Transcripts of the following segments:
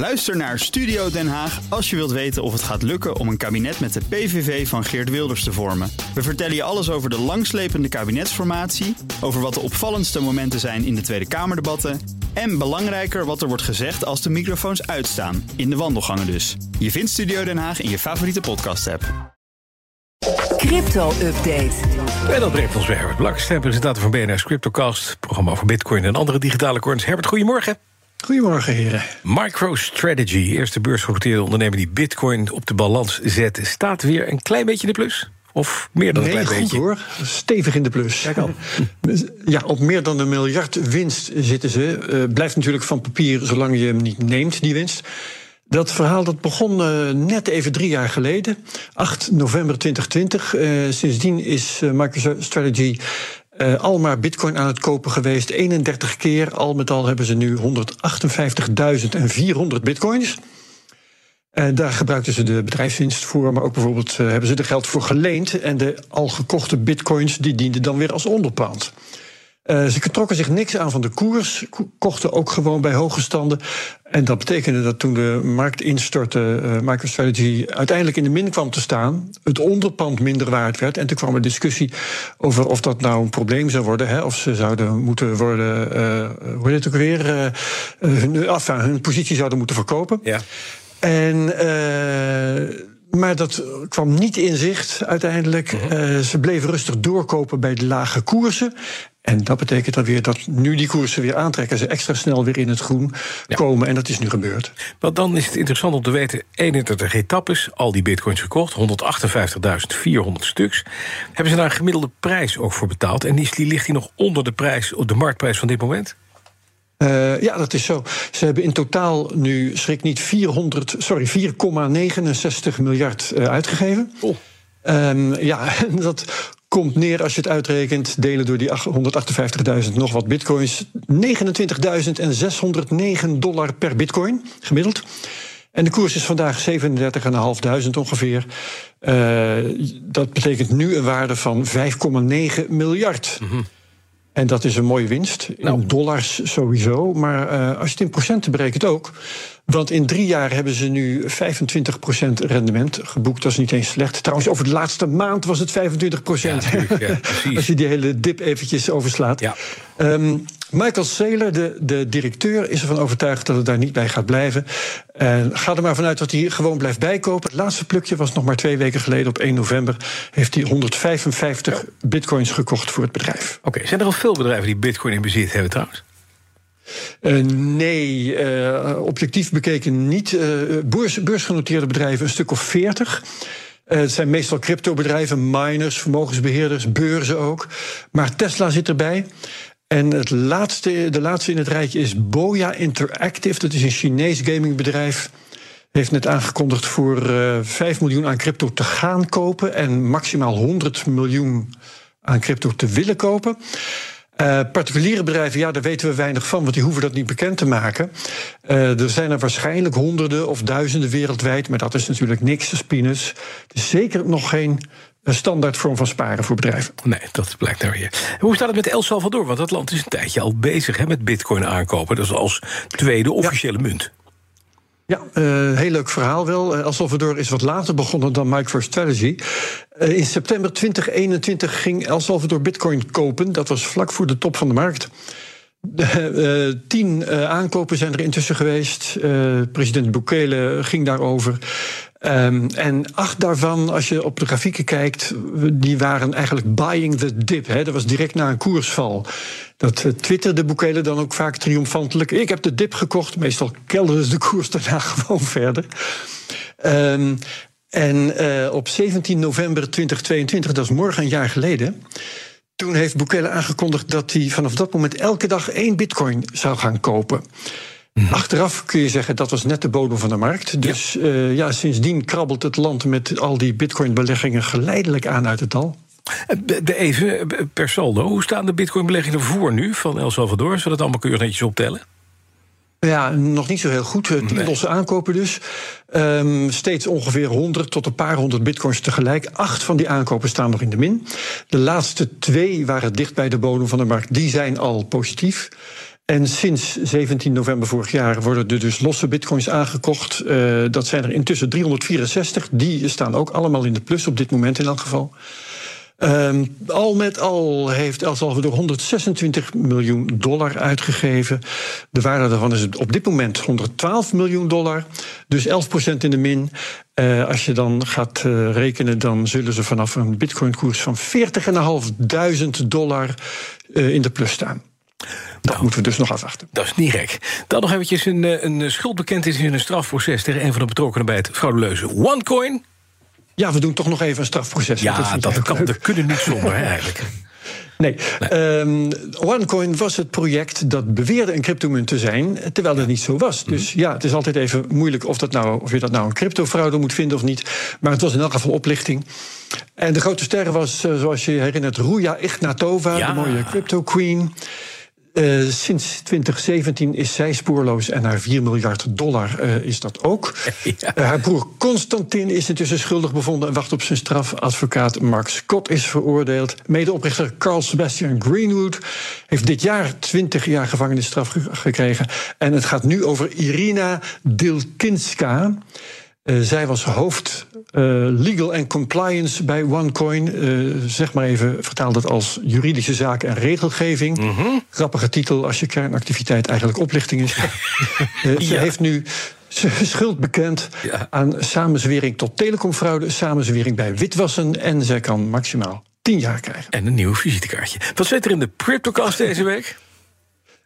Luister naar Studio Den Haag als je wilt weten of het gaat lukken om een kabinet met de PVV van Geert Wilders te vormen. We vertellen je alles over de langslepende kabinetsformatie, over wat de opvallendste momenten zijn in de Tweede Kamerdebatten en belangrijker wat er wordt gezegd als de microfoons uitstaan, in de wandelgangen dus. Je vindt Studio Den Haag in je favoriete podcast-app. Crypto-update. En dat brengt ons weer Herbert Blaks, presentator van BNR's CryptoCast... programma over bitcoin en andere digitale coins. Herbert, goedemorgen. Goedemorgen, heren. MicroStrategy, eerste beursgenoteerde ondernemer die bitcoin op de balans zet... staat weer een klein beetje in de plus? Of meer dan een Nee, klein goed beetje? hoor. Stevig in de plus. Kijk al. Ja, op meer dan een miljard winst zitten ze. Eh, blijft natuurlijk van papier zolang je hem niet neemt, die winst. Dat verhaal dat begon eh, net even drie jaar geleden, 8 november 2020. Eh, sindsdien is MicroStrategy eh, al maar bitcoin aan het kopen geweest. 31 keer. Al met al hebben ze nu 158.400 bitcoins. En daar gebruikten ze de bedrijfswinst voor, maar ook bijvoorbeeld eh, hebben ze er geld voor geleend. En de al gekochte bitcoins die dienden dan weer als onderpand. Eh, ze trokken zich niks aan van de koers, ko- kochten ook gewoon bij hoge standen. En dat betekende dat toen de markt instortte, eh, MicroStrategy uiteindelijk in de min kwam te staan, het onderpand minder waard werd. En toen kwam er discussie over of dat nou een probleem zou worden, hè, of ze zouden moeten worden, eh hoe heet het ook weer, hun, enfin, hun positie zouden moeten verkopen. Ja. En, maar dat kwam niet in zicht uiteindelijk. Eh, ze bleven rustig doorkopen bij de lage koersen. En dat betekent dan weer dat nu die koersen weer aantrekken. Ze extra snel weer in het groen komen. En dat is nu gebeurd. Want dan is het interessant om te weten... 31 etappes, al die bitcoins gekocht, 158.400 stuks. Hebben ze daar een gemiddelde prijs ook voor betaald? En die, die ligt die nog onder de, prijs, de marktprijs van dit moment? Eh, ja, dat is zo. Ze hebben in totaal nu, schrik niet, 400, sorry, 4,69 miljard eh, uitgegeven. Oh. Ehm, ja, dat komt neer als je het uitrekent, delen door die ach- 158.000 nog wat bitcoins. 29.609 dollar per bitcoin, gemiddeld. En de koers is vandaag 37.500 ongeveer. Eh, dat betekent nu een waarde van 5,9 miljard. En dat is een mooie winst. In Nou. dollars sowieso. Maar eh, als je het in procenten berekent ook. Want in drie jaar hebben ze nu 25% rendement geboekt. Dat is niet eens slecht. Trouwens, over de laatste maand was het 25%. Ja, als je die hele dip eventjes overslaat. Ja. Ehm, Michael Saylor, de, de directeur, is ervan overtuigd dat het daar niet bij gaat blijven. En ga er maar vanuit dat hij gewoon blijft bijkopen. Het laatste plukje was nog maar twee weken geleden, op 1 november. Heeft hij 155 bitcoins gekocht voor het bedrijf. Oké, zijn er al veel bedrijven die bitcoin in bezit hebben trouwens? Eh, nee, eh, objectief bekeken niet. Eh, beurs, beursgenoteerde bedrijven een stuk of 40. Eh, het zijn meestal cryptobedrijven, miners, vermogensbeheerders, beurzen ook. Maar Tesla zit erbij. En het laatste, de laatste in het rijtje is Boya Interactive. Dat is een Chinees gamingbedrijf. Heeft net aangekondigd voor eh 5 miljoen aan crypto te gaan kopen. En maximaal 100 miljoen aan crypto te willen kopen. Eh, particuliere bedrijven, ja, daar weten we weinig van, want die hoeven dat niet bekend te maken. Eh, er zijn er waarschijnlijk honderden of duizenden wereldwijd, maar dat is natuurlijk niks, peanuts. Het is zeker nog geen eh, standaard vorm van sparen voor bedrijven. Nee, dat blijkt nou weer. Hoe staat het met El Salvador? Want dat land is een tijdje al bezig hè, met bitcoin aankopen. Dat is als tweede officiële munt. Ja, eh, heel leuk verhaal wel. Eh, El Salvador is wat later begonnen dan MicroStrategy. Eh, in september 2021 ging El Salvador bitcoin kopen. Dat was vlak voor de top van de markt. Eh, tien eh, aankopen zijn er intussen geweest. Eh, president Bukele ging daarover. Ehm, en acht daarvan, als je op de grafieken kijkt, die waren eigenlijk buying the dip. Hè. Dat was direct na een koersval. Dat twitterde Bukele dan ook vaak triomfantelijk. Ik heb de dip gekocht. Meestal kelderde de koers daarna gewoon verder. Ehm, en op 17 november 2022, dat is morgen een jaar geleden. Toen heeft Bukele aangekondigd dat hij vanaf dat moment elke dag één bitcoin zou gaan kopen. Achteraf kun je zeggen dat was net de bodem van de markt. Dus ja, ja sindsdien krabbelt het land met al die bitcoin-beleggingen geleidelijk aan uit het dal. Eh, Even eh, per saldo, hoe staan de bitcoin-beleggingen voor nu van El Salvador? Zullen we dat allemaal keurig netjes optellen? Ja, nog niet zo heel goed. Eh, Tien losse aankopen dus. Ehm, steeds ongeveer 100 tot een paar honderd bitcoins tegelijk. Acht van die aankopen staan nog in de min. De laatste twee waren dicht bij de bodem van de markt. Die zijn al positief. En sinds 17 november vorig jaar worden er dus losse bitcoins aangekocht. Uh, dat zijn er intussen 364. Die staan ook allemaal in de plus op dit moment in elk geval. Um, al met al heeft El Salvador 126 miljoen dollar uitgegeven. De waarde daarvan is op dit moment 112 miljoen dollar. Dus 11% in de min. Uh, als je dan gaat uh, rekenen, dan zullen ze vanaf een bitcoin-koers van 40.500 dollar uh, in de plus staan. Dat nou, moeten we dus nog afwachten. Dat is niet gek. Dan nog eventjes een, een schuldbekentenis in een strafproces... tegen een van de betrokkenen bij het frauduleuze OneCoin. Ja, we doen toch nog even een strafproces. Ja, dat, dat kan, dat kunnen niet zonder, eigenlijk. Nee, nee. Um, OneCoin was het project dat beweerde een cryptomunt te zijn, terwijl dat niet zo was. Mhm. Dus ja, het is altijd even moeilijk of, dat nou, of je dat nou een cryptofraude moet vinden of niet. Maar het was in elk geval oplichting. En de grote ster was, uh, zoals je herinnert, Ruja Ignatova, ja. de mooie crypto queen. Uh, sinds 2017 is zij spoorloos en haar 4 miljard dollar uh, is dat ook. Ja. Uh, haar broer Constantin is intussen schuldig bevonden en wacht op zijn straf. Advocaat Mark Scott is veroordeeld. Medeoprichter Carl Sebastian Greenwood heeft dit jaar 20 jaar gevangenisstraf ge gekregen. En het gaat nu over Irina Dilkinska. Uh, zij was hoofd uh, legal and compliance bij OneCoin. Uh, zeg maar even, vertaal dat als juridische zaken en regelgeving. Mm -hmm. Grappige titel als je kernactiviteit eigenlijk oplichting is. ja. Ze heeft nu schuld bekend ja. aan samenzwering tot telecomfraude, samenzwering bij witwassen en zij kan maximaal 10 jaar krijgen. En een nieuw visitekaartje. Wat zit er in de CryptoCast deze week?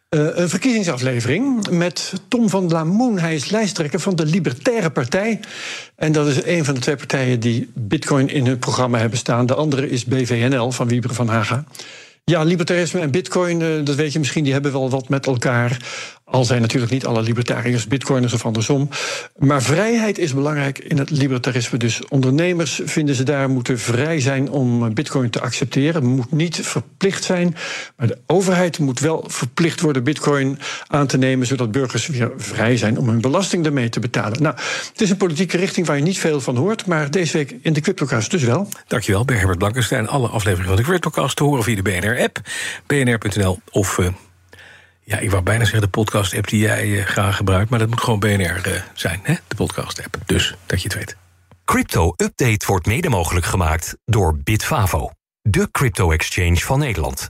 Uh, een verkiezingsaflevering met Tom van Lamoen. Hij is lijsttrekker van de Libertaire Partij. En dat is een van de twee partijen die Bitcoin in hun programma hebben staan. De andere is BVNL van Wieber van Haga. Ja, libertarisme en bitcoin, uh, dat weet je misschien, die hebben wel wat met elkaar. Al zijn natuurlijk niet alle libertariërs bitcoiners of andersom. Maar vrijheid is belangrijk in het libertarisme. Dus ondernemers vinden ze daar moeten vrij zijn om bitcoin te accepteren. Moet niet verplicht zijn. Maar de overheid moet wel verplicht worden bitcoin aan te nemen. Zodat burgers weer vrij zijn om hun belasting daarmee te betalen. Nou, het is een politieke richting waar je niet veel van hoort. Maar deze week in de Cryptocast dus wel. Dankjewel, Herbert Blankenstein. Alle afleveringen van de Cryptocast te horen via de BNR-app. bnr.nl of... Uh, ja, ik wou bijna zeggen de podcast-app die jij uh, graag gebruikt... maar dat moet gewoon BNR uh, zijn, hè? de podcast-app. Dus, dat je het weet. Crypto Update wordt mede mogelijk gemaakt door Bitfavo. De crypto-exchange van Nederland.